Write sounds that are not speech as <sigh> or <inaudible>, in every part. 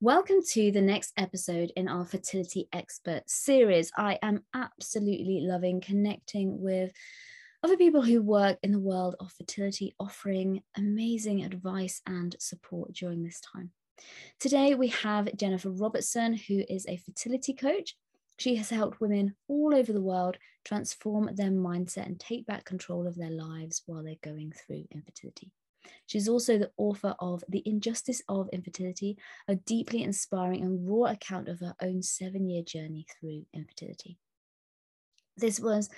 Welcome to the next episode in our Fertility Expert series. I am absolutely loving connecting with other people who work in the world of fertility, offering amazing advice and support during this time. Today, we have Jennifer Robertson, who is a fertility coach. She has helped women all over the world transform their mindset and take back control of their lives while they're going through infertility. She's also the author of The Injustice of Infertility, a deeply inspiring and raw account of her own seven year journey through infertility. This was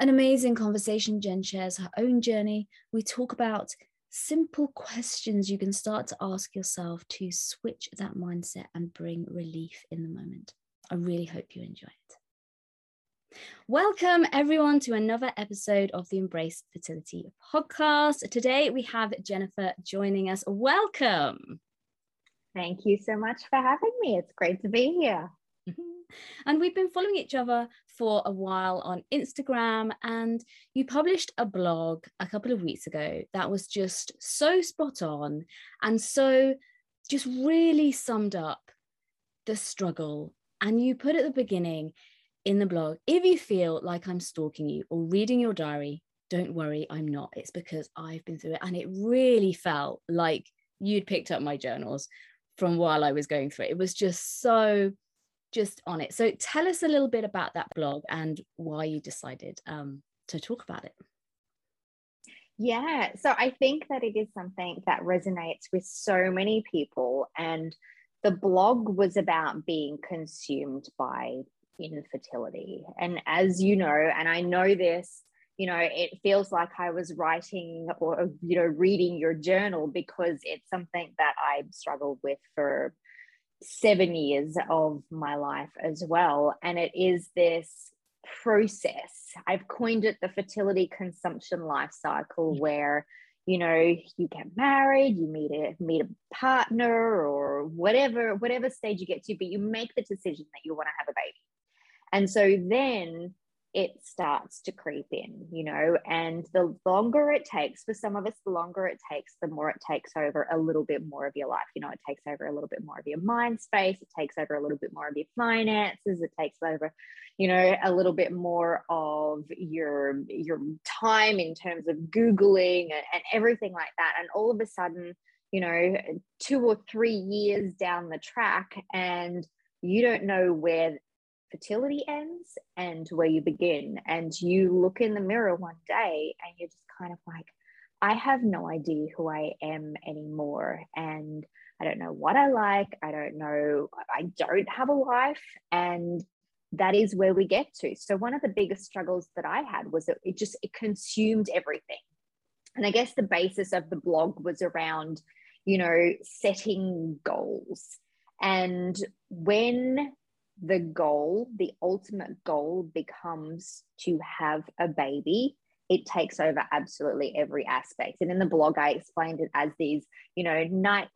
an amazing conversation. Jen shares her own journey. We talk about simple questions you can start to ask yourself to switch that mindset and bring relief in the moment. I really hope you enjoy it. Welcome, everyone, to another episode of the Embrace Fertility podcast. Today we have Jennifer joining us. Welcome. Thank you so much for having me. It's great to be here. Mm-hmm. And we've been following each other for a while on Instagram, and you published a blog a couple of weeks ago that was just so spot on and so just really summed up the struggle. And you put at the beginning, in the blog. If you feel like I'm stalking you or reading your diary, don't worry, I'm not. It's because I've been through it. And it really felt like you'd picked up my journals from while I was going through it. It was just so just on it. So tell us a little bit about that blog and why you decided um, to talk about it. Yeah, so I think that it is something that resonates with so many people. And the blog was about being consumed by infertility. And as you know, and I know this, you know, it feels like I was writing or, you know, reading your journal because it's something that I struggled with for seven years of my life as well. And it is this process. I've coined it the fertility consumption life cycle where you know you get married you meet a meet a partner or whatever whatever stage you get to but you make the decision that you want to have a baby and so then it starts to creep in, you know, and the longer it takes for some of us, the longer it takes, the more it takes over a little bit more of your life. You know, it takes over a little bit more of your mind space, it takes over a little bit more of your finances, it takes over, you know, a little bit more of your your time in terms of Googling and, and everything like that. And all of a sudden, you know, two or three years down the track, and you don't know where fertility ends and where you begin. And you look in the mirror one day and you're just kind of like, I have no idea who I am anymore. And I don't know what I like. I don't know. I don't have a life. And that is where we get to. So one of the biggest struggles that I had was that it just it consumed everything. And I guess the basis of the blog was around, you know, setting goals. And when the goal, the ultimate goal becomes to have a baby, it takes over absolutely every aspect. And in the blog, I explained it as these, you know,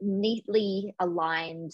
neatly aligned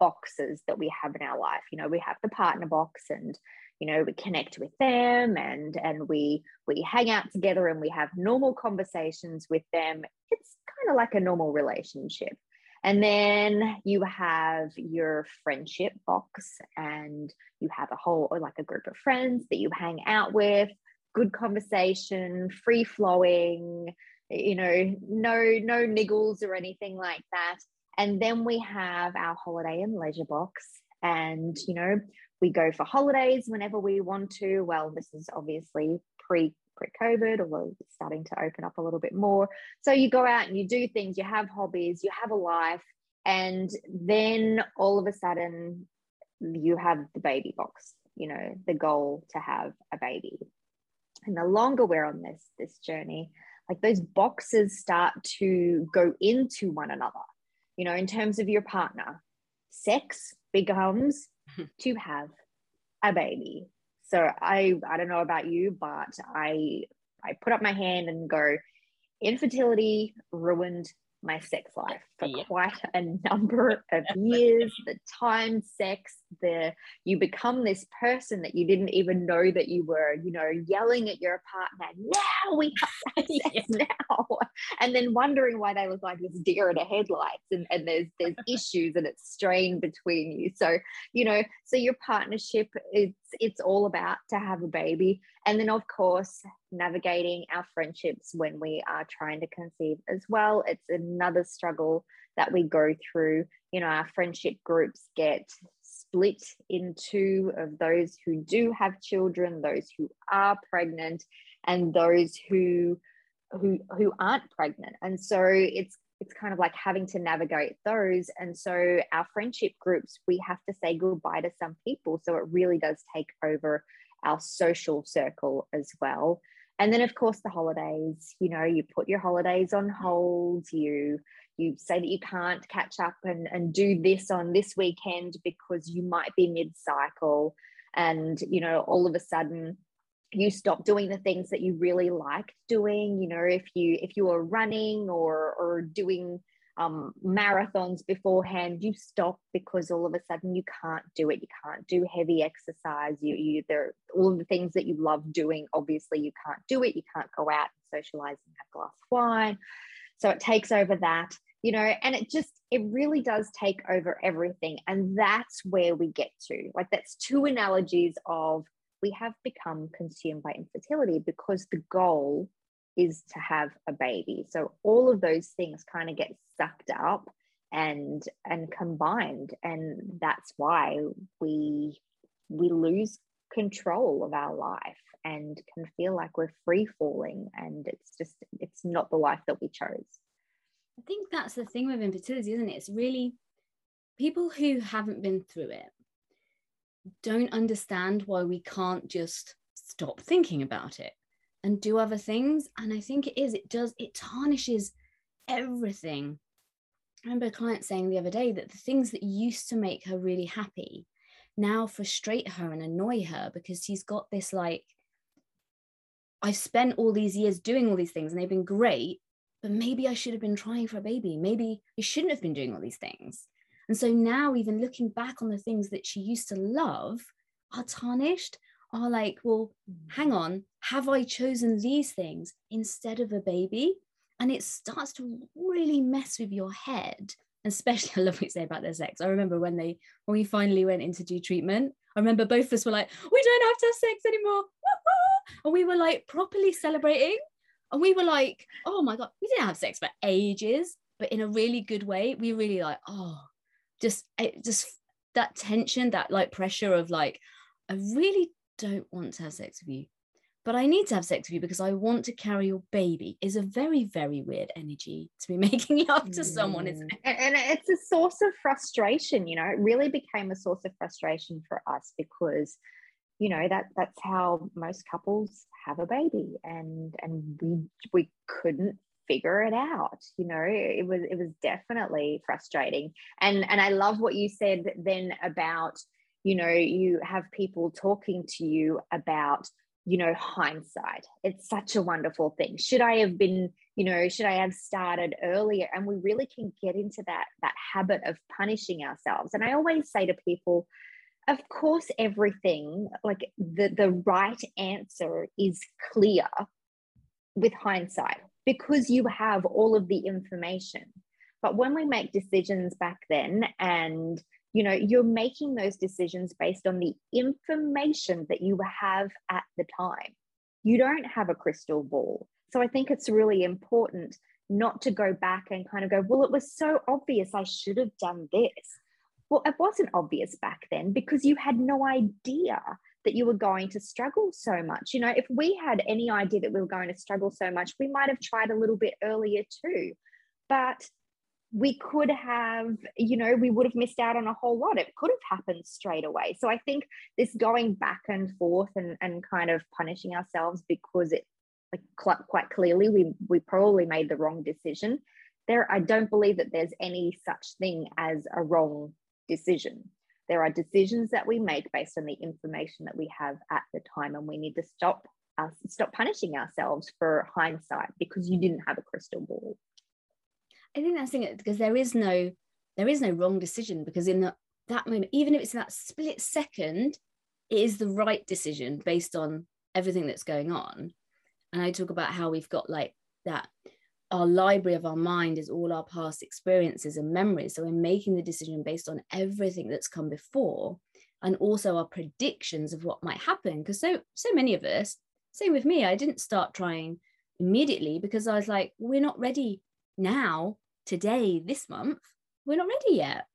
boxes that we have in our life. You know, we have the partner box and, you know, we connect with them and and we we hang out together and we have normal conversations with them. It's kind of like a normal relationship. And then you have your friendship box, and you have a whole, or like a group of friends that you hang out with, good conversation, free flowing, you know, no, no niggles or anything like that. And then we have our holiday and leisure box. And, you know, we go for holidays whenever we want to. Well, this is obviously pre pre-COVID, although it's starting to open up a little bit more. So you go out and you do things, you have hobbies, you have a life, and then all of a sudden you have the baby box, you know, the goal to have a baby. And the longer we're on this this journey, like those boxes start to go into one another. You know, in terms of your partner, sex becomes <laughs> to have a baby so I I don't know about you, but I I put up my hand and go, infertility ruined my sex life for quite a number of <laughs> years. The time sex the you become this person that you didn't even know that you were you know yelling at your partner now we <laughs> have sex yeah. now. And then wondering why they look like this deer in a headlights and, and there's there's <laughs> issues and it's strained between you. So you know so your partnership it's it's all about to have a baby. And then of course navigating our friendships when we are trying to conceive as well. It's another struggle that we go through you know our friendship groups get split into of those who do have children those who are pregnant and those who who who aren't pregnant. And so it's it's kind of like having to navigate those. And so our friendship groups we have to say goodbye to some people. So it really does take over our social circle as well and then of course the holidays you know you put your holidays on hold you you say that you can't catch up and, and do this on this weekend because you might be mid-cycle and you know all of a sudden you stop doing the things that you really liked doing. You know if you if you were running or or doing um, marathons beforehand you stop because all of a sudden you can't do it. You can't do heavy exercise. You you there all of the things that you love doing obviously you can't do it. You can't go out and socialize and have a glass of wine. So it takes over that you know and it just it really does take over everything. And that's where we get to like that's two analogies of we have become consumed by infertility because the goal is to have a baby. So all of those things kind of get sucked up and and combined. And that's why we we lose control of our life and can feel like we're free falling and it's just it's not the life that we chose. I think that's the thing with infertility isn't it? It's really people who haven't been through it don't understand why we can't just stop thinking about it and do other things. And I think it is, it does, it tarnishes everything. I remember a client saying the other day that the things that used to make her really happy now frustrate her and annoy her because she's got this like, I've spent all these years doing all these things and they've been great, but maybe I should have been trying for a baby. Maybe I shouldn't have been doing all these things. And so now, even looking back on the things that she used to love are tarnished, are like, well, hang mm. on, have I chosen these things instead of a baby? And it starts to really mess with your head. <laughs> Especially, I love what you say about their sex. I remember when they, when we finally went in to do treatment, I remember both of us were like, we don't have to have sex anymore. <laughs> And we were like properly celebrating. And we were like, oh my God, we didn't have sex for ages, but in a really good way. We really like, oh, just it just that tension that like pressure of like i really don't want to have sex with you but i need to have sex with you because i want to carry your baby is a very very weird energy to be <laughs> making love to someone isn't mm. it? And it's a source of frustration you know it really became a source of frustration for us because you know that that's how most couples have a baby and and we we couldn't figure it out you know it was it was definitely frustrating. And and i love what you said then about you know you have people talking to you about you know hindsight. It's such a wonderful thing. Should i have been you know should i have started earlier? And we really can get into that that habit of punishing ourselves. And i always say to people of course everything like the the right answer is clear with hindsight because you have all of the information. But when we make decisions back then and you know you're making those decisions based on the information that you have at the time you don't have a crystal ball so i think it's really important not to go back and kind of go well it was so obvious i should have done this well it wasn't obvious back then because you had no idea that you were going to struggle so much. You know, if we had any idea that we were going to struggle so much, we might have tried a little bit earlier too. But we could have, you know, we would have missed out on a whole lot. It could have happened straight away. So I think this going back and forth and, and kind of punishing ourselves because it like quite clearly we we probably made the wrong decision. There, I don't believe that there's any such thing as a wrong decision. There are decisions that we make based on the information that we have at the time, and we need to stop us stop punishing ourselves for hindsight because you didn't have a crystal ball. I think that's the thing because there is no there is no wrong decision because in the, that moment, even if it's that split second, it is the right decision based on everything that's going on. And I talk about how we've got like that our library of our mind is all our past experiences and memories. So we're making the decision based on everything that's come before and also our predictions of what might happen. Because so so many of us, same with me, I didn't start trying immediately because I was like, we're not ready now, today, this month, we're not ready yet.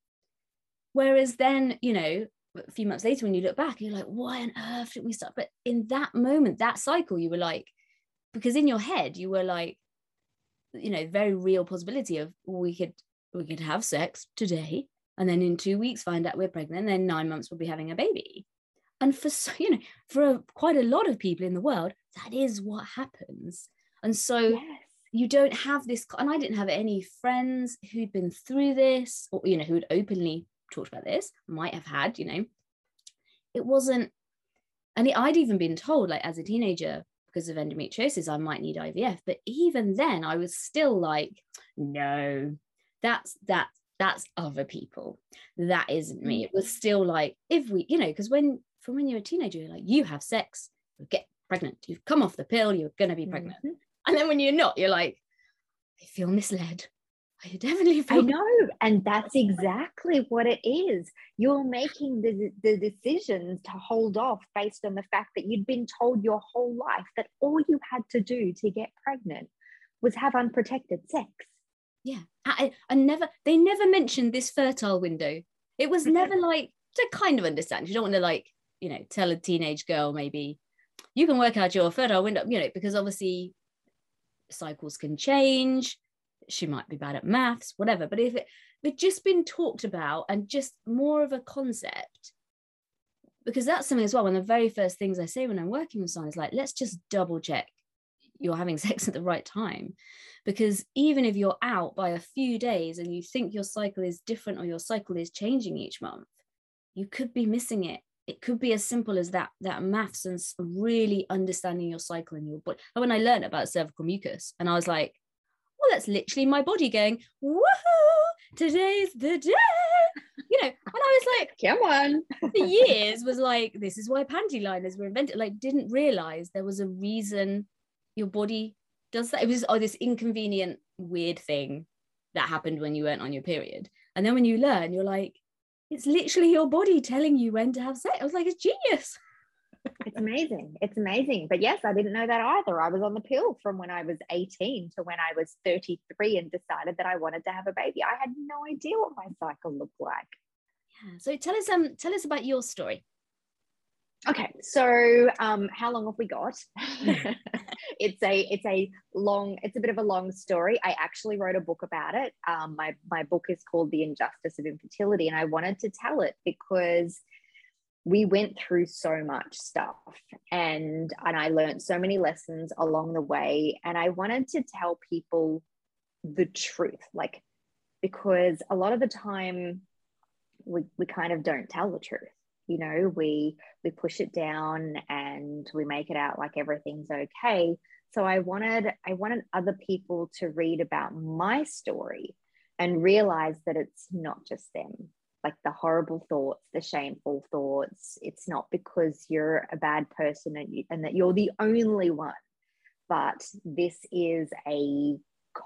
Whereas then, you know, a few months later, when you look back, you're like, why on earth didn't we start? But in that moment, that cycle, you were like, because in your head, you were like, you know, very real possibility of we could we could have sex today, and then in two weeks find out we're pregnant, and then nine months we'll be having a baby. And for so, you know, for a, quite a lot of people in the world, that is what happens. And so yes. You don't have this, and I didn't have any friends who'd been through this, or you know, who'd openly talked about this. Might have had, you know, it wasn't, and I'd even been told, like as a teenager, because of endometriosis, I might need IVF. But even then, I was still like, no, that's that that's other people. That isn't me. It was still like, if we, you know, because when from when you're a teenager, you're like, you have sex, you get pregnant, you've come off the pill, you're gonna be pregnant. Mm-hmm. And then when you're not, you're like, I feel misled. I definitely feel I know. And that's exactly what it is. You're making the, the decisions to hold off based on the fact that you'd been told your whole life that all you had to do to get pregnant was have unprotected sex. Yeah. I, I never, they never mentioned this fertile window. It was never like, to kind of understand. You don't want to like, you know, tell a teenage girl maybe you can work out your fertile window, you know, because obviously cycles can change she might be bad at maths, whatever. But if it had just been talked about and just more of a concept, because that's something as well. One of the very first things I say when I'm working with someone is like, let's just double check you're having <laughs> sex at the right time. Because even if you're out by a few days and you think your cycle is different or your cycle is changing each month, you could be missing it. It could be as simple as that, that maths and really understanding your cycle and your body. When I learned about cervical mucus, and I was like, well, that's literally my body going, woohoo, today's the day. You know, and I was like, <laughs> come on. for years was like, this is why panty liners were invented. Like, didn't realize there was a reason your body does that. It was oh, this inconvenient, weird thing that happened when you weren't on your period. And then when you learn, you're like, it's literally your body telling you when to have sex. I was like, it's genius it's amazing. It's amazing. But yes, I didn't know that either. I was on the pill from when I was 18 to when I was 33 and decided that I wanted to have a baby. I had no idea what my cycle looked like. Yeah. So tell us um tell us about your story. Okay, so um, how long have we got? <laughs> it's a it's a long it's a bit of a long story. I actually wrote a book about it. Um, my my book is called The Injustice of Infertility, and I wanted to tell it because we went through so much stuff and and I learned so many lessons along the way and I wanted to tell people the truth like because a lot of the time we, we kind of don't tell the truth you know we we push it down and we make it out like everything's okay so i wanted i wanted other people to read about my story and realize that it's not just them like the horrible thoughts, the shameful thoughts. It's not because you're a bad person and, you, and that you're the only one, but this is a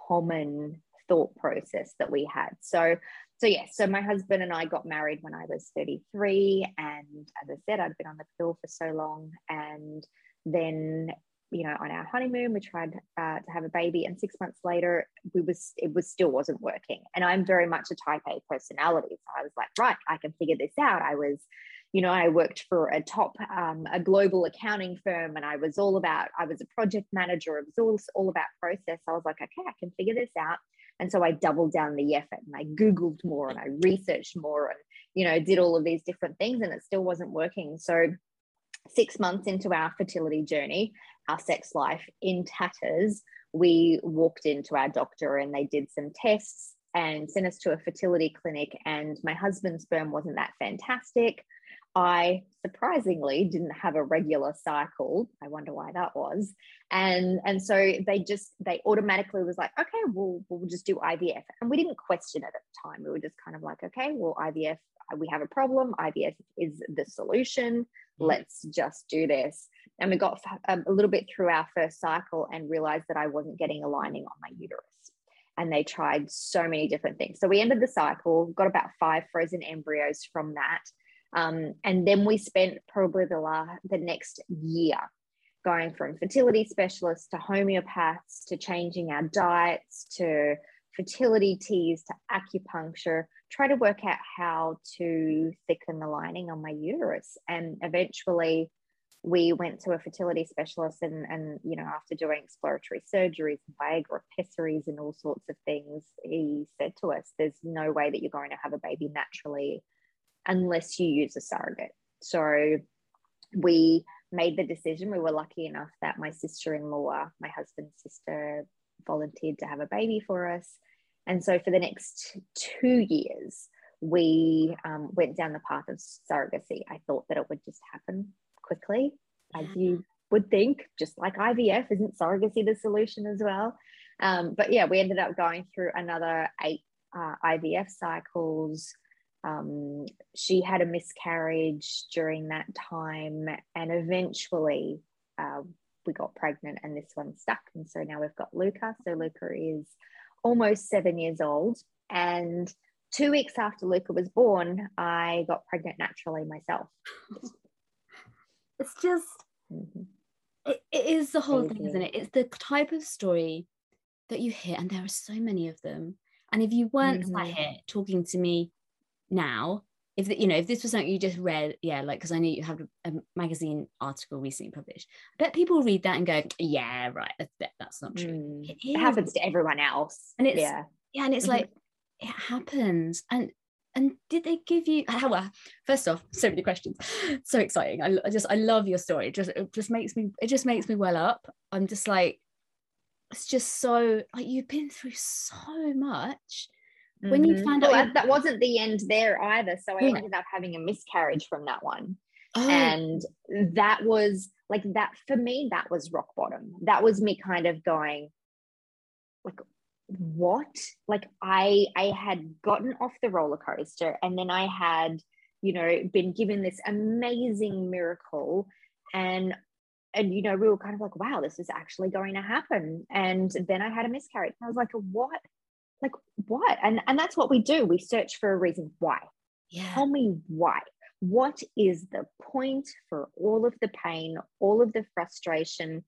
common thought process that we had. So, so yes, yeah, so my husband and I got married when I was 33, and as I said, I'd been on the pill for so long, and then you know, on our honeymoon, we tried uh, to have a baby, and six months later, we was it was still wasn't working. And I'm very much a Type A personality, so I was like, right, I can figure this out. I was, you know, I worked for a top, um, a global accounting firm, and I was all about, I was a project manager. It was all all about process. I was like, okay, I can figure this out. And so I doubled down the effort, and I googled more, and I researched more, and you know, did all of these different things, and it still wasn't working. So six months into our fertility journey, our sex life in tatters, we walked into our doctor and they did some tests and sent us to a fertility clinic. And my husband's sperm wasn't that fantastic. I surprisingly didn't have a regular cycle. I wonder why that was. And and so they just they automatically was like, okay, we'll we'll just do IVF. And we didn't question it at the time. We were just kind of like, okay, well, IVF, we have a problem. IVF is the solution. Mm-hmm. Let's just do this. And we got um, a little bit through our first cycle and realized that I wasn't getting a lining on my uterus. And they tried so many different things. So we ended the cycle, got about five frozen embryos from that um, and then we spent probably the, la- the next year going from fertility specialists to homeopaths to changing our diets to fertility teas to acupuncture, try to work out how to thicken the lining on my uterus. And eventually we went to a fertility specialist and, and you know, after doing exploratory surgeries, Viagra pessaries and all sorts of things, he said to us, there's no way that you're going to have a baby naturally unless you use a surrogate. So we made the decision. We were lucky enough that my sister in law, my husband's sister, volunteered to have a baby for us. And so for the next two years, we um, went down the path of surrogacy. I thought that it would just happen quickly, as you would think, just like IVF, isn't surrogacy the solution as well? Um, but yeah, we ended up going through another eight uh, IVF cycles. Um, she had a miscarriage during that time, and eventually uh, we got pregnant, and this one stuck. And so now we've got Luca. So Luca is almost seven years old. And two weeks after Luca was born, I got pregnant naturally myself. <laughs> It's just, mm-hmm. it, it is the whole thing, isn't it? It's the type of story that you hear, and there are so many of them. And if you weren't mm-hmm. here talking to me now if the, you know if this was something you just read yeah like because i know you have a, magazine article recently published. I bet people read that and go yeah right that's, that's not true. Mm. it, it, happens to everyone else. And it's yeah. yeah and it's mm-hmm. like it happens. And and did they give you how first off so many questions. <laughs> So exciting. I, I just i love your story. It just it just makes me it just makes me well up. I'm just like it's just so like you've been through so much when mm-hmm. you find well, out that wasn't the end there either so i yeah. ended up having a miscarriage from that one oh. and that was like that for me that was rock bottom that was me kind of going like what like i i had gotten off the roller coaster and then i had you know been given this amazing miracle and and you know we were kind of like wow this is actually going to happen and then i had a miscarriage and i was like what like what and and that's what we do. We search for a reason why. Yeah. tell me why. What is the point for all of the pain all of the frustration?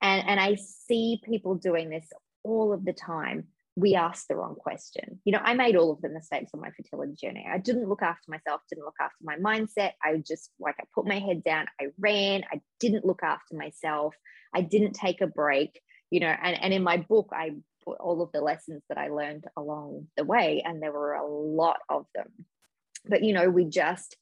And and i see people doing this all of the time. We ask the wrong question. You know i made all of the mistakes on my fertility journey. I didn't look after myself didn't look after my mindset. I just like i put my head down. I ran. I didn't look after myself. I didn't take a break you know and, and in my book i all of the lessons that I learned along the way, and there were a lot of them. But you know, we just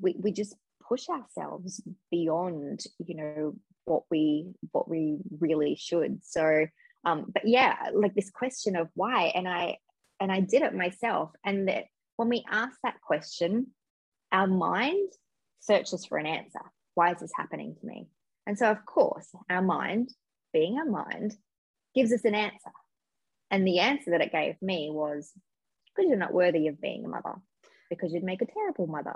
we we just push ourselves beyond you know what we what we really should. So, um, but yeah, like this question of why, and I and I did it myself, and that when we ask that question, our mind searches for an answer. Why is this happening to me? And so, of course, our mind, being our mind, gives us an answer. And the answer that it gave me was because you're not worthy of being a mother, because you'd make a terrible mother,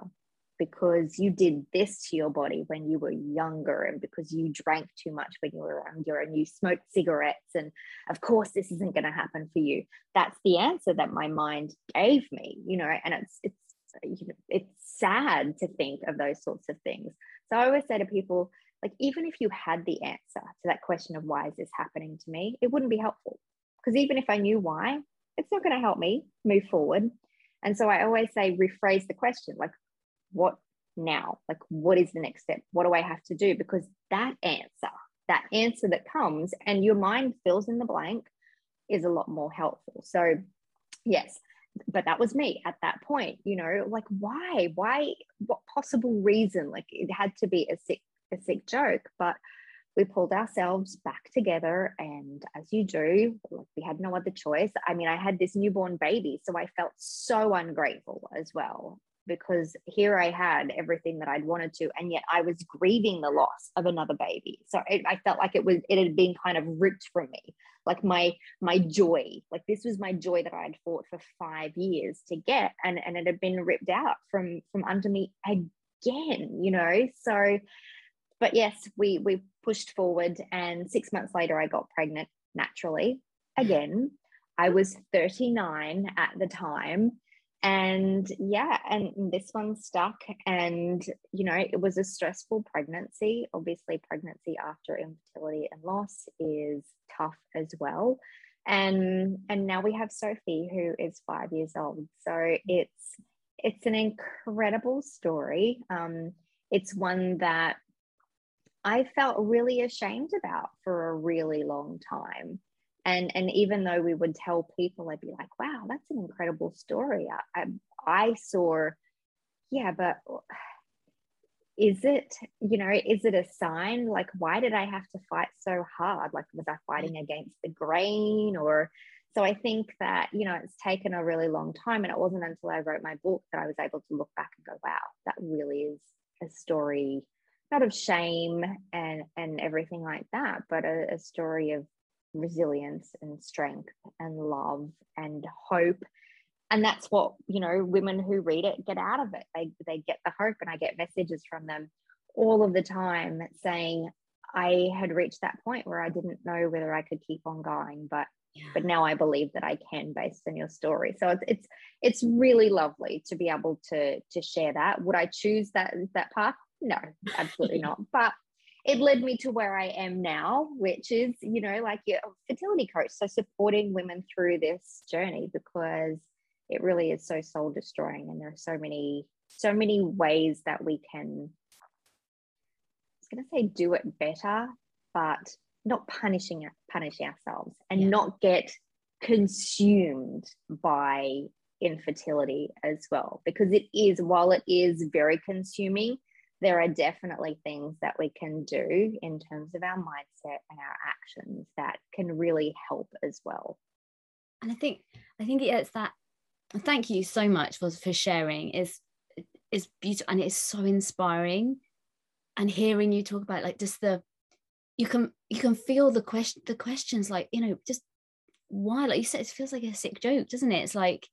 because you did this to your body when you were younger, and because you drank too much when you were younger and you smoked cigarettes. And of course, this isn't going to happen for you. That's the answer that my mind gave me, you know, and it's, it's, you know, it's sad to think of those sorts of things. So I always say to people, like, even if you had the answer to that question of why is this happening to me, it wouldn't be helpful because even if I knew why, it's not going to help me move forward. And so I always say, rephrase the question like, what now? Like, what is the next step? What do I have to do? Because that answer, that answer that comes and your mind fills in the blank is a lot more helpful. So, yes, but that was me at that point, you know, like, why? Why? What possible reason? Like, it had to be a sick, a sick joke, but we pulled ourselves back together and as you do we had no other choice i mean i had this newborn baby so i felt so ungrateful as well because here I had everything that I'd wanted to, and yet I was grieving the loss of another baby. So it, I felt like it was it had been kind of ripped from me, like my my joy, like this was my joy that I had fought for five years to get, and and it had been ripped out from from under me again, you know. So, but yes, we we pushed forward, and six months later, I got pregnant naturally again. I was 39 at the time and yeah and this one stuck and you know it was a stressful pregnancy. Obviously pregnancy after infertility and loss is tough as well. And and now we have sophie who is five years old. So it's it's an incredible story. Um it's one that i felt really ashamed about for a really long time. And and even though we would tell people i'd be like wow that's an incredible story. I i, I saw yeah but is it you know is it a sign? Like why did i have to fight so hard? Like was i fighting mm. against the grain? Or so i think that you know it's taken a really long time. And it wasn't until i wrote my book that i was able to look back and go wow that really is a story not of shame and and everything like that but a, a story of resilience and strength and love and hope. And that's what you know women who read it get out of it. They they get the hope and i get messages from them all of the time saying i had reached that point where i didn't know whether i could keep on going but yeah. but now i believe that i can based on your story. So it's it's it's really lovely to be able to to share that. Would i choose that that path no absolutely not but it led me to where I am now, which is, you know, like your fertility coach. So supporting women through this journey because it really is so soul destroying. And there are so many, so many ways that we can, I was going to say do it better, but not punishing punish ourselves and yeah. not get consumed by infertility as well because it is while it is very consuming there are definitely things that we can do in terms of our mindset and our actions that can really help as well. And i think i think it's that thank you so much for, for sharing. Is is beautiful and it's so inspiring. And hearing you talk about like just the you can you can feel the question the questions like you know just why like you said it feels like a sick joke doesn't it? It's like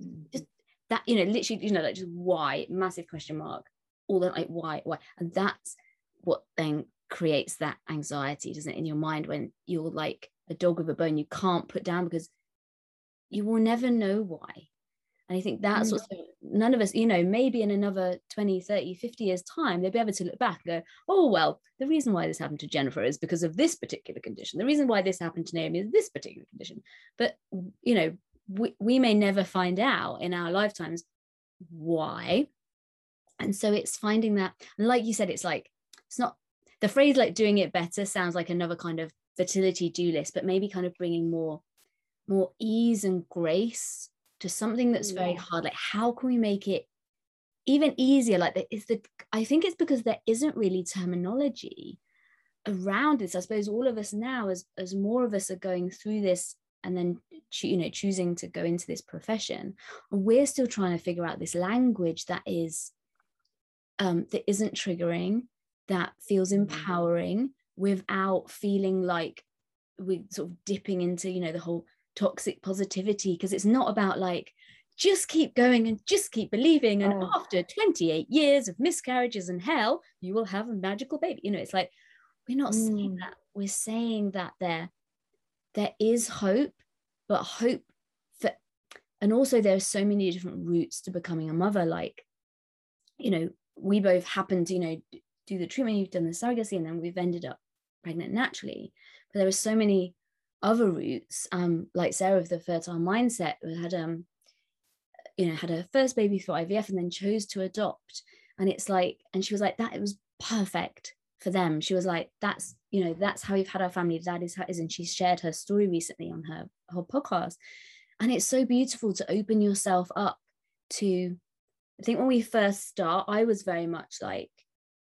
mm. just that you know literally you know like just why massive question mark all the like why why and that's what then creates that anxiety doesn't it in your mind when you're like a dog with a bone you can't put down because you will never know why. And i think that's mm. also none of us you know maybe in another 20 30 50 years time they'll be able to look back and go oh well the reason why this happened to jennifer is because of this particular condition. The reason why this happened to naomi is this particular condition. But you know we, we may never find out in our lifetimes why and so it's finding that and like you said it's like it's not the phrase like doing it better sounds like another kind of fertility do list but maybe kind of bringing more more ease and grace to something that's yeah. very hard. Like how can we make it even easier? Like is the i think it's because there isn't really terminology around this. I suppose all of us now as as more of us are going through this and then you know choosing to go into this profession we're still trying to figure out this language that is um, that isn't triggering, that feels mm. empowering without feeling like we're sort of dipping into, you know, the whole toxic positivity, because it's not about like, just keep going and just keep believing. And oh. after 28 years of miscarriages and hell, you will have a magical baby. You know, it's like, we're not mm. saying that. We're saying that there, there is hope, but hope for, and also there are so many different routes to becoming a mother. Like, you know, we both happened to, you know, do the treatment, you've done the surrogacy, and then we've ended up pregnant naturally. But there are so many other routes, um, like Sarah of the fertile mindset, who had um, you know, had her first baby through IVF and then chose to adopt. And it's like, and she was like, that it was perfect for them. She was like, that's, you know, that's how we've had our family. That is how it is. And she shared her story recently on her, her podcast. And it's so beautiful to open yourself up to I think when we first start, I was very much like,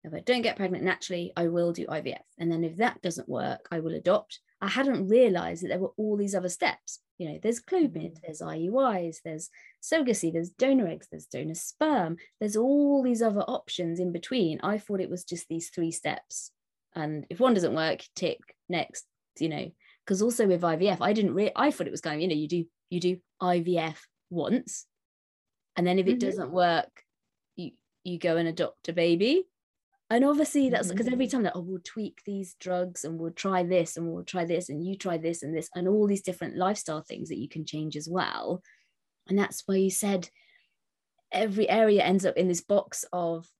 if I don't get pregnant naturally, I will do IVF. And then if that doesn't work, I will adopt. I hadn't realized that there were all these other steps. You know, there's Clomid, Mm-hmm. there's IUIs, there's surrogacy, there's donor eggs, there's donor sperm, there's all these other options in between. I thought it was just these three steps. And if one doesn't work, tick next, you know, because also with IVF, I didn't really, I thought it was going, you know, you do, you do IVF once. And then if it Mhm. doesn't work, you, you go and adopt a baby and obviously that's because Mhm. every time that oh we'll tweak these drugs and we'll try this and we'll try this and you try this and this and all these different lifestyle things that you can change as well and that's why you said every area ends up in this box of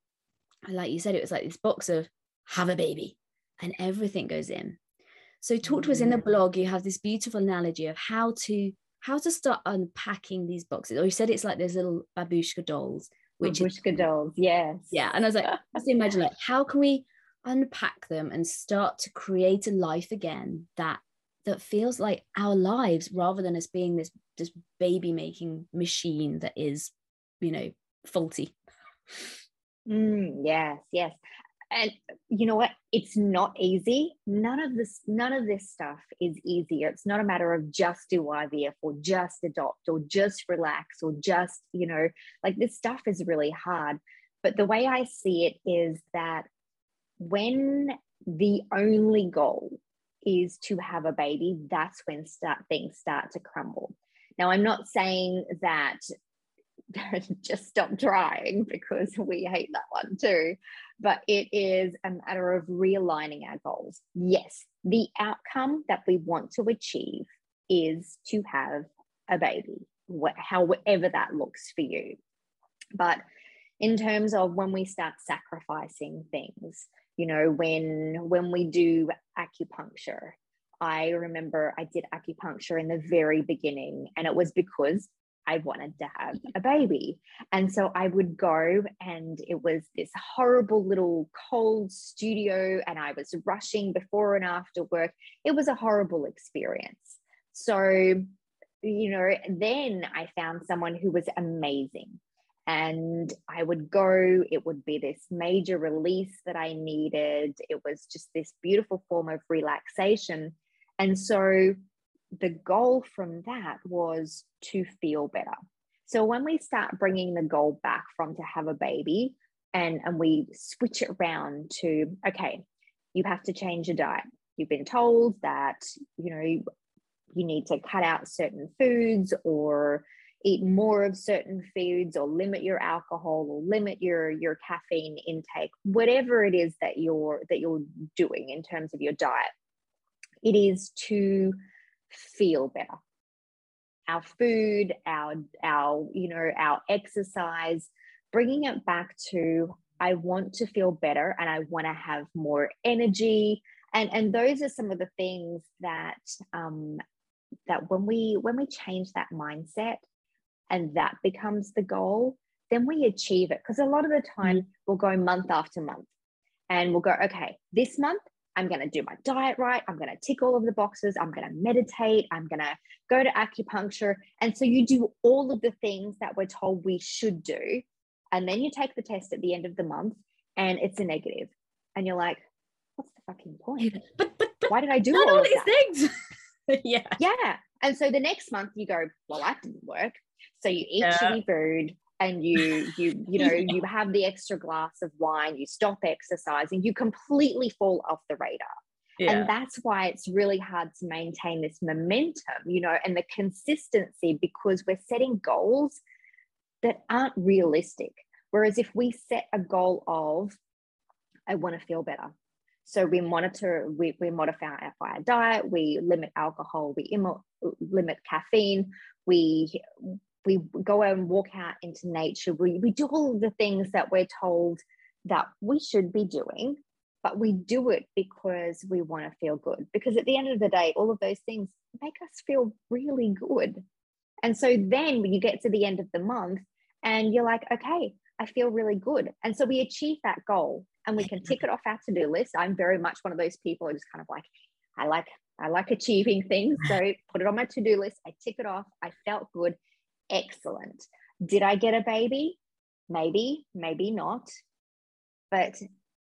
like you said it was like this box of have a baby and everything goes in so talk to us in the Mhm. blog you have this beautiful analogy of how to how to start unpacking these boxes or you said it's like those little babushka dolls which is Babushka dolls, yes. yeah and i was like <laughs> just imagine like how can we unpack them and start to create a life again that that feels like our lives rather than us being this this baby making machine that is you know faulty Mm, yes, yes. And you know what? It's not easy. None of this, none of this stuff is easier. It's not a matter of just do IVF or just adopt or just relax or just, you know, like this stuff is really hard. But the way I see it is that when the only goal is to have a baby, that's when start things start to crumble. Now, I'm not saying that <laughs> just stop trying because we hate that one too. But it is a matter of realigning our goals. Yes, the outcome that we want to achieve is to have a baby, however that looks for you. But in terms of when we start sacrificing things, you know, when when we do acupuncture, I remember I did acupuncture in the very beginning, and it was because I wanted to have a baby. And so I would go, and it was this horrible little cold studio, and I was rushing before and after work. It was a horrible experience. So, you know, then I found someone who was amazing. And I would go, it would be this major release that I needed. It was just this beautiful form of relaxation. And so the goal from that was to feel better. So when we start bringing the goal back from to have a baby and, and we switch it around to, okay, you have to change your diet. You've been told that, you know, you, need to cut out certain foods or eat more of certain foods or limit your alcohol or limit your your caffeine intake whatever it is that you're that you're doing in terms of your diet it is to feel better. Our food our our you know our exercise bringing it back to i want to feel better and i want to have more energy. And and those are some of the things that um that when we when we change that mindset and that becomes the goal then we achieve it. Because a lot of the time mm-hmm. we'll go month after month and we'll go okay this month I'm going to do my diet right. I'm going to tick all of the boxes. I'm going to meditate. I'm going to go to acupuncture. And so you do all of the things that we're told we should do. And then you take the test at the end of the month and it's a negative. And you're like, what's the fucking point? <laughs> But, but, but Why did I do all, all, these things? <laughs> yeah. Yeah. And so the next month you go, well, that didn't work. So you eat Yeah. shitty food and you you you know you have the extra glass of wine you stop exercising you completely fall off the radar Yeah. and that's why it's really hard to maintain this momentum you know and the consistency because we're setting goals that aren't realistic whereas if we set a goal of i want to feel better so we monitor we, we modify our, our diet we limit alcohol we imo- limit caffeine we we go out and walk out into nature we, we do all of the things that we're told that we should be doing but we do it because we want to feel good. Because at the end of the day all of those things make us feel really good. And so then when you get to the end of the month and you're like okay i feel really good. And so we achieve that goal and we can tick it off our to-do list. I'm very much one of those people who's kind of like i like i like achieving things. So put it on my to-do list. I tick it off. I felt good excellent. Did i get a baby? Maybe maybe not. But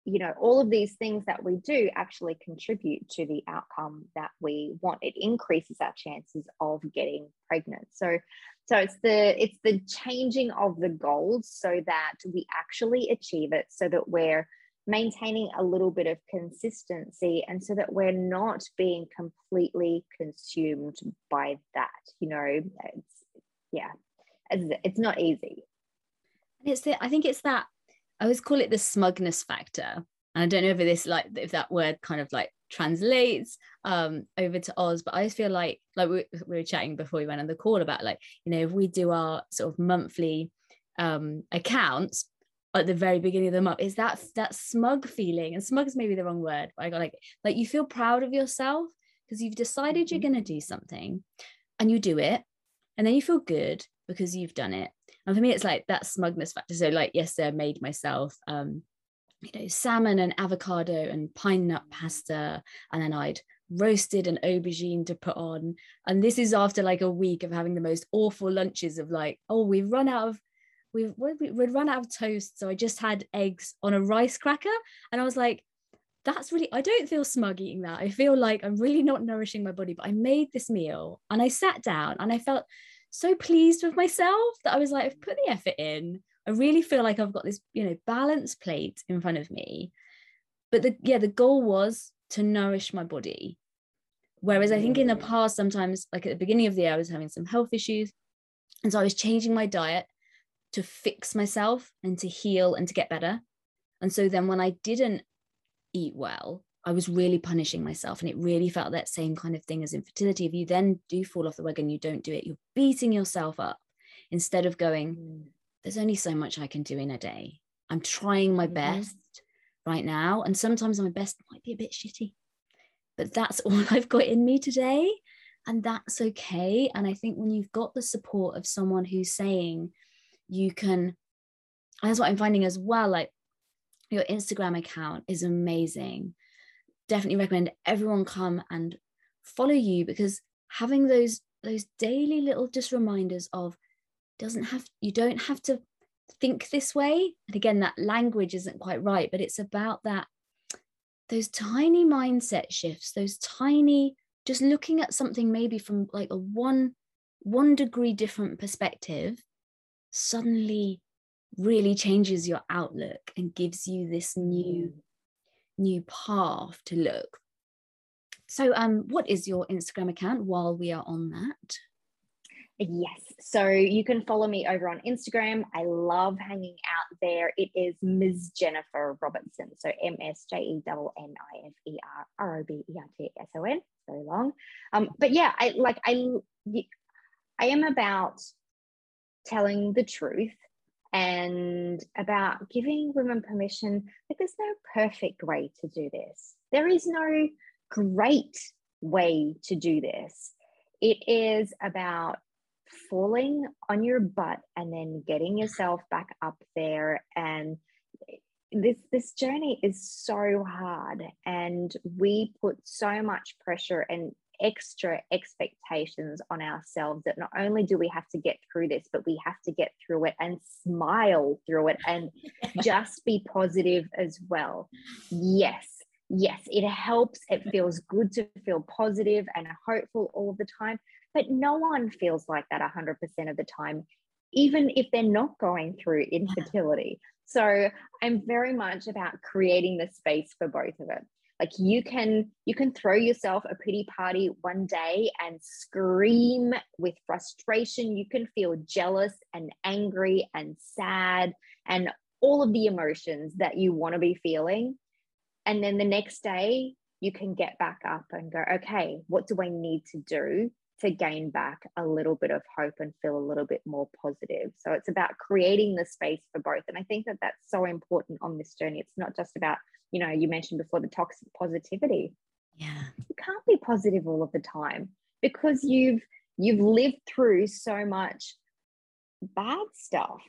you know all of these things that we do actually contribute to the outcome that we want. It increases our chances of getting pregnant. So so it's the it's the changing of the goals so that we actually achieve it so that we're maintaining a little bit of consistency and so that we're not being completely consumed by that you know. It's yeah it's, not easy and it's the i think it's that I always call it the smugness factor. And I don't know if this like if that word kind of like translates um over to Oz, but I just feel like like we, we were chatting before we went on the call about like, you know, if we do our sort of monthly um accounts at the very beginning of the month, is that that smug feeling, and smug is maybe the wrong word, but I got like like you feel proud of yourself because you've decided mm-hmm. you're gonna do something and you do it, and then you feel good because you've done it. And for me it's like that smugness factor. So like yesterday i made myself um you know salmon and avocado and pine nut pasta. And then i'd roasted an aubergine to put on. And this is after like a week of having the most awful lunches of like oh we've run out of we've we'd run out of toast. So i just had eggs on a rice cracker. And i was like that's really i don't feel smug eating that i feel like i'm really not nourishing my body but i made this meal and i sat down and i felt so pleased with myself that I was like, I've put the effort in. I really feel like I've got this, you know, balanced plate in front of me. But the yeah, the goal was to nourish my body. Whereas I think in the mm. past, sometimes, like at the beginning of the year, I was having some health issues. And so I was changing my diet to fix myself and to heal and to get better. And so then when I didn't eat well, I was really punishing myself. And it really felt that same kind of thing as infertility. If you then do fall off the wagon, you don't do it, you're beating yourself up instead of going, mm. there's only so much I can do in a day. I'm trying my mm-hmm. best right now. And sometimes my best might be a bit shitty, but that's <laughs> all I've got in me today. And that's okay. And I think when you've got the support of someone who's saying, you can, that's what I'm finding as well. Like your Instagram account is amazing. Definitely recommend everyone come and follow you because having those those daily little just reminders of doesn't have you don't have to think this way. And again that language isn't quite right but it's about that those tiny mindset shifts those tiny just looking at something maybe from like a one one degree different perspective suddenly really changes your outlook and gives you this new mm new path to look. So, um, what is your Instagram account while we are on that? Yes. So you can follow me over on Instagram. I love hanging out there. It is Ms. Jennifer Robertson. So M S J E N N I F E R R O B E R T S O N. Very long. Um, but yeah, I like I I am about telling the truth and about giving women permission. Like, there's no perfect way to do this, there is no great way to do this. It is about falling on your butt and then getting yourself back up there and this this journey is so hard and we put so much pressure and extra expectations on ourselves that not only do we have to get through this, but we have to get through it and smile through it and <laughs> just be positive as well. Yes, yes, it helps. It feels good to feel positive and hopeful all the time, but no one feels like that 100% of the time, even if they're not going through infertility. So I'm very much about creating the space for both of it like you can you can throw yourself a pity party one day and scream with frustration. You can feel jealous and angry and sad and all of the emotions that you want to be feeling. And then the next day you can get back up and go okay what do i need to do to gain back a little bit of hope and feel a little bit more positive. So it's about creating the space for both. And I think that that's so important on this journey. It's not just about, you know, you mentioned before the toxic positivity. Yeah. You can't be positive all of the time because you've you've lived through so much bad stuff.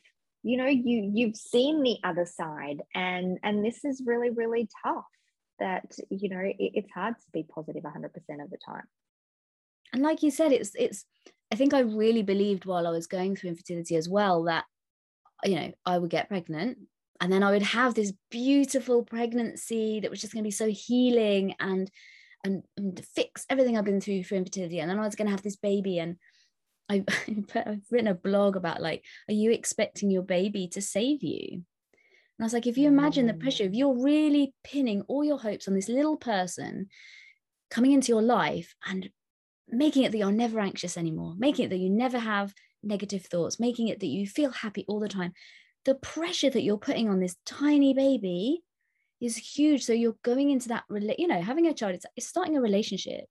You know, you you've seen the other side and and this is really really tough that you know it, it's hard to be positive 100% of the time and like you said it's it's i think i really believed while i was going through infertility as well that you know i would get pregnant and then I would have this beautiful pregnancy that was just going to be so healing and, and and fix everything I've been through for infertility. And then I was going to have this baby, and I, <laughs> I've written a blog about like, are you expecting your baby to save you? And I was like, if you imagine the pressure, if mm. you're really pinning all your hopes on this little person coming into your life and making it that you're never anxious anymore, making it that you never have negative thoughts, making it that you feel happy all the time, the pressure that you're putting on this tiny baby is huge. So you're going into that, you know, having a child, it's, it's starting a relationship.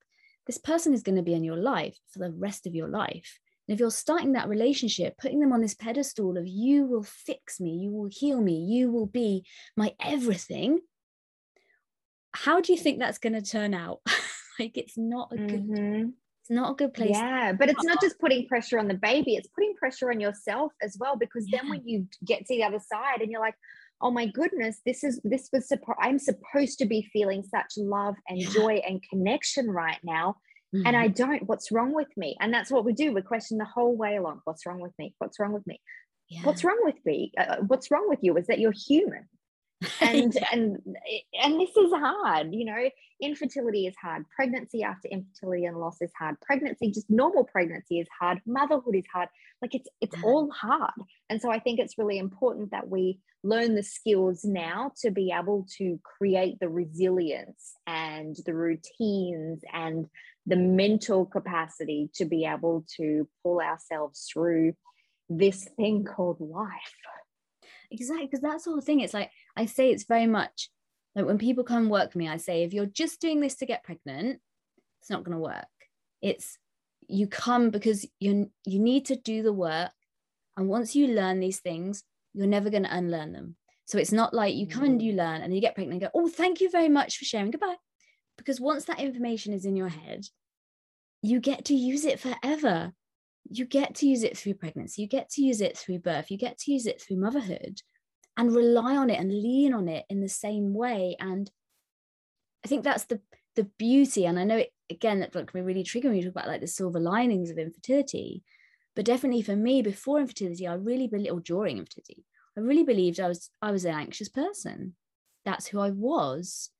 This person is going to be in your life for the rest of your life. And if you're starting that relationship, putting them on this pedestal of you will fix me, you will heal me, you will be my everything, how do you think that's going to turn out? <laughs> like it's not a good mm-hmm not a good place. Yeah, but it's not just putting pressure on the baby, it's putting pressure on yourself as well. Because yeah. then when you get to the other side and you're like, oh my goodness, this is this was supposed I'm supposed to be feeling such love and yeah. joy and connection right now. Mm-hmm. And I don't, what's wrong with me? And that's what we do. We question the whole way along. What's wrong with me? What's wrong with me? Yeah. What's wrong with me? Uh, what's wrong with you is that you're human. And <laughs> and and this is hard you know infertility is hard pregnancy after infertility and loss is hard pregnancy just normal pregnancy is hard motherhood is hard like it's it's mm. all hard. And so i think it's really important that we learn the skills now to be able to create the resilience and the routines and the mental capacity to be able to pull ourselves through this thing called life exactly because that's all the whole thing it's like i say it's very much like when people come work me i say if you're just doing this to get pregnant it's not going to work. It's you come because you you need to do the work and once you learn these things you're never going to unlearn them. So it's not like you come and mm. you learn and you get pregnant and go oh thank you very much for sharing goodbye. Because once that information is in your head you get to use it forever you get to use it through pregnancy, you get to use it through birth, you get to use it through motherhood and rely on it and lean on it in the same way. And I think that's the the beauty. And I know it again that can be really triggering when you talk about like the silver linings of infertility. But definitely for me, before infertility, I really believed or during infertility, I really believed I was I was an anxious person. That's who I was.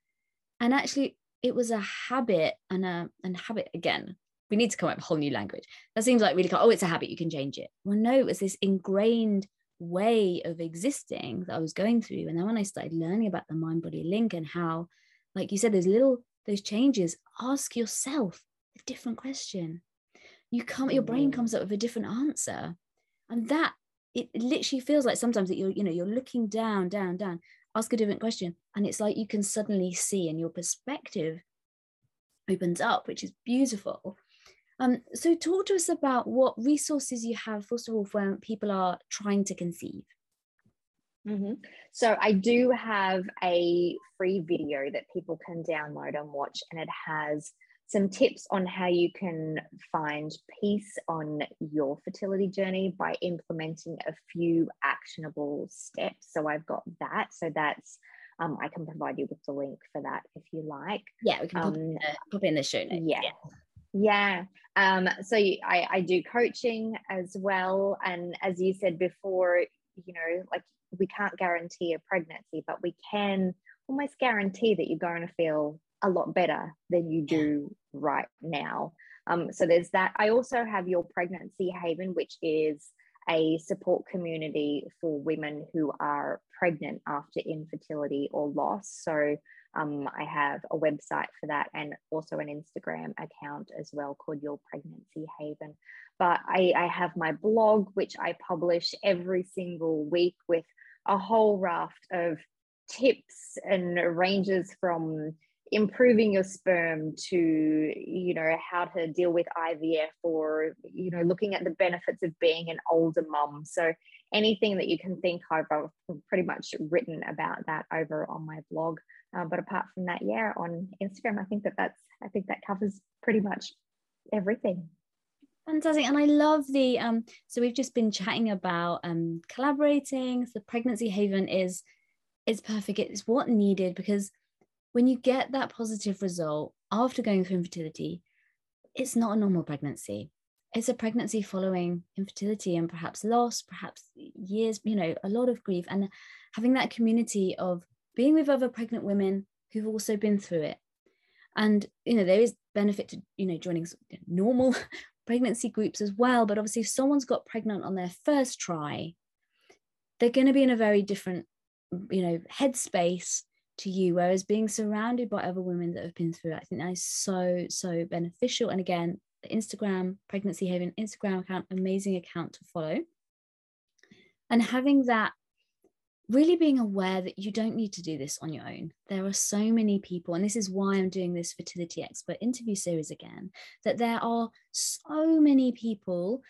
And actually it was a habit and a and habit again we need to come up with a whole new language. That seems like really, oh, it's a habit, you can change it. Well, no, it was this ingrained way of existing that I was going through. And then when I started learning about the mind body link and how, like you said, those little, those changes, ask yourself a different question. You come, your brain mm. comes up with a different answer. And that, it literally feels like sometimes that you're, you know, you're looking down, down, down, ask a different question. And it's like you can suddenly see and your perspective opens up, which is beautiful. Um, so talk to us about what resources you have, first of all, for when people are trying to conceive. Mm-hmm. So I do have a free video that people can download and watch, and it has some tips on how you can find peace on your fertility journey by implementing a few actionable steps. So I've got that. So that's um, I can provide you with the link for that if you like. Yeah, we can pop, um, in, the, pop in the show notes. Yeah. yeah. Yeah. Um, so I, I do coaching as well. And as you said before, you know, like we can't guarantee a pregnancy, but we can almost guarantee that you're going to feel a lot better than you do right now. Um, so there's that. I also have your pregnancy haven, which is a support community for women who are pregnant after infertility or loss. So um, I have a website for that and also an Instagram account as well called Your Pregnancy Haven. But I, I have my blog, which I publish every single week with a whole raft of tips and ranges from improving your sperm to you know how to deal with ivf or you know looking at the benefits of being an older mum so anything that you can think of i've pretty much written about that over on my blog uh, but apart from that, yeah, on Instagram, I think that that's I think that covers pretty much everything. Fantastic, and I love the um. So we've just been chatting about um collaborating. The pregnancy haven is is perfect. It's what needed because when you get that positive result after going through infertility, it's not a normal pregnancy. It's a pregnancy following infertility and perhaps loss, perhaps years, you know, a lot of grief, and having that community of being with other pregnant women who've also been through it. And, you know, there is benefit to, you know, joining normal <laughs> pregnancy groups as well. But obviously, if someone's got pregnant on their first try, they're going to be in a very different, you know, headspace to you. Whereas being surrounded by other women that have been through it, I think that is so, so beneficial. And again, the Instagram, Pregnancy Haven Instagram account, amazing account to follow. And having that really being aware that you don't need to do this on your own. There are so many people, and this is why I'm doing this fertility expert interview series again, that there are so many people.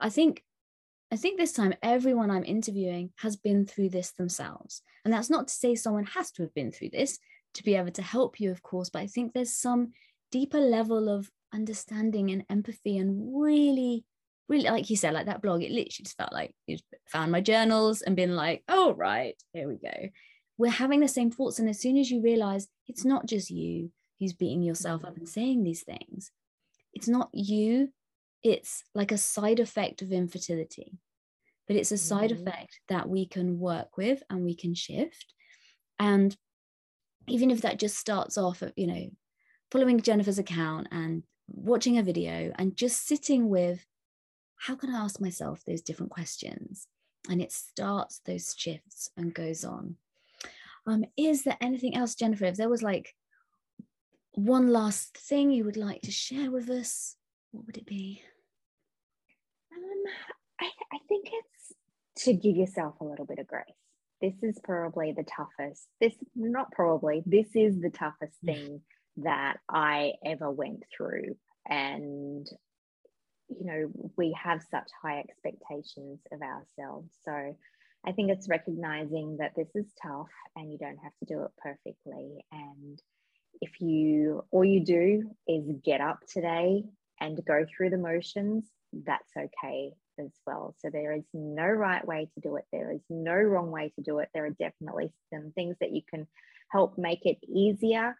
I think I think this time everyone I'm interviewing has been through this themselves. And that's not to say someone has to have been through this to be able to help you, of course, but I think there's some deeper level of understanding and empathy and really really like you said like that blog it literally just felt like you found my journals and been like oh right here we go. We're having the same thoughts and as soon as you realize it's not just you who's beating yourself up and saying these things it's not you it's like a side effect of infertility. But it's a side mm-hmm. effect that we can work with and we can shift. And even if that just starts off you know following jennifer's account and watching a video and just sitting with how can I ask myself those different questions? And it starts those shifts and goes on. Um, is there anything else, Jennifer? If there was like one last thing you would like to share with us, what would it be? Um, I, I think it's to give yourself a little bit of grace. This is probably the toughest, this, not probably, this is the toughest mm. thing that I ever went through. And you know, we have such high expectations of ourselves. So I think it's recognizing that this is tough and you don't have to do it perfectly. And if you, all you do is get up today and go through the motions, that's okay as well. So there is no right way to do it. There is no wrong way to do it. There are definitely some things that you can help make it easier.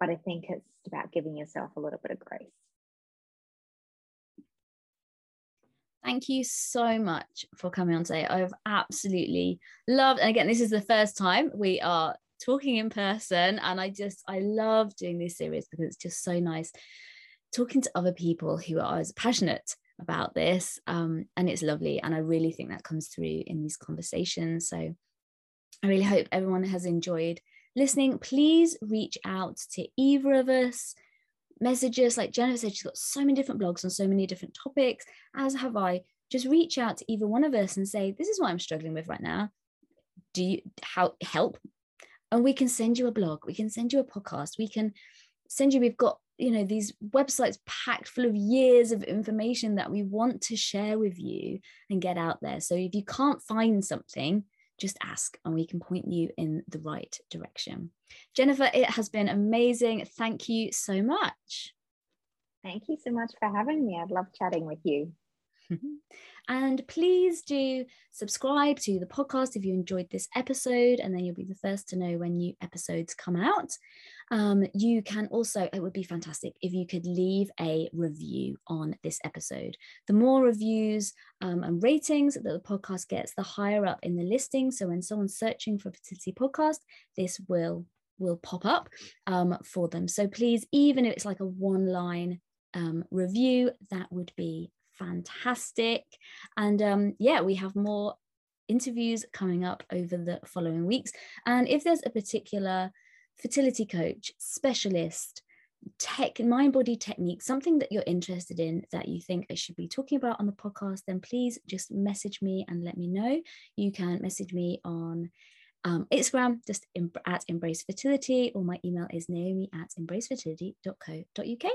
But I think it's about giving yourself a little bit of grace. Thank you so much for coming on today. I've absolutely loved, and again, this is the first time we are talking in person, and I just I love doing this series because it's just so nice talking to other people who are as passionate about this, um, and it's lovely, and I really think that comes through in these conversations. So I really hope everyone has enjoyed listening. Please reach out to either of us messages. Like Jennifer said, she's got so many different blogs on so many different topics, as have I. Just reach out to either one of us and say, This is what I'm struggling with right now. Do you how help? And we can send you a blog, we can send you a podcast, we can send you, we've got you know these websites packed full of years of information that we want to share with you and get out there so if you can't find something just ask and we can point you in the right direction. Jennifer, it has been amazing. Thank you so much. Thank you so much for having me. I'd love chatting with you. <laughs> and please do subscribe to the podcast if you enjoyed this episode, and then you'll be the first to know when new episodes come out. Um, you can also, it would be fantastic if you could leave a review on this episode. The more reviews um, and ratings that the podcast gets, the higher up in the listing. So when someone's searching for a fertility podcast, this will will pop up um, for them. So please, even if it's like a one line um, review, that would be fantastic. And um, yeah, we have more interviews coming up over the following weeks. And if there's a particular fertility coach, specialist, tech, mind body technique, something that you're interested in that you think I should be talking about on the podcast, then please just message me and let me know. You can message me on um, Instagram, just at Embrace Fertility, or my email is naomi at embracefertility.co.uk.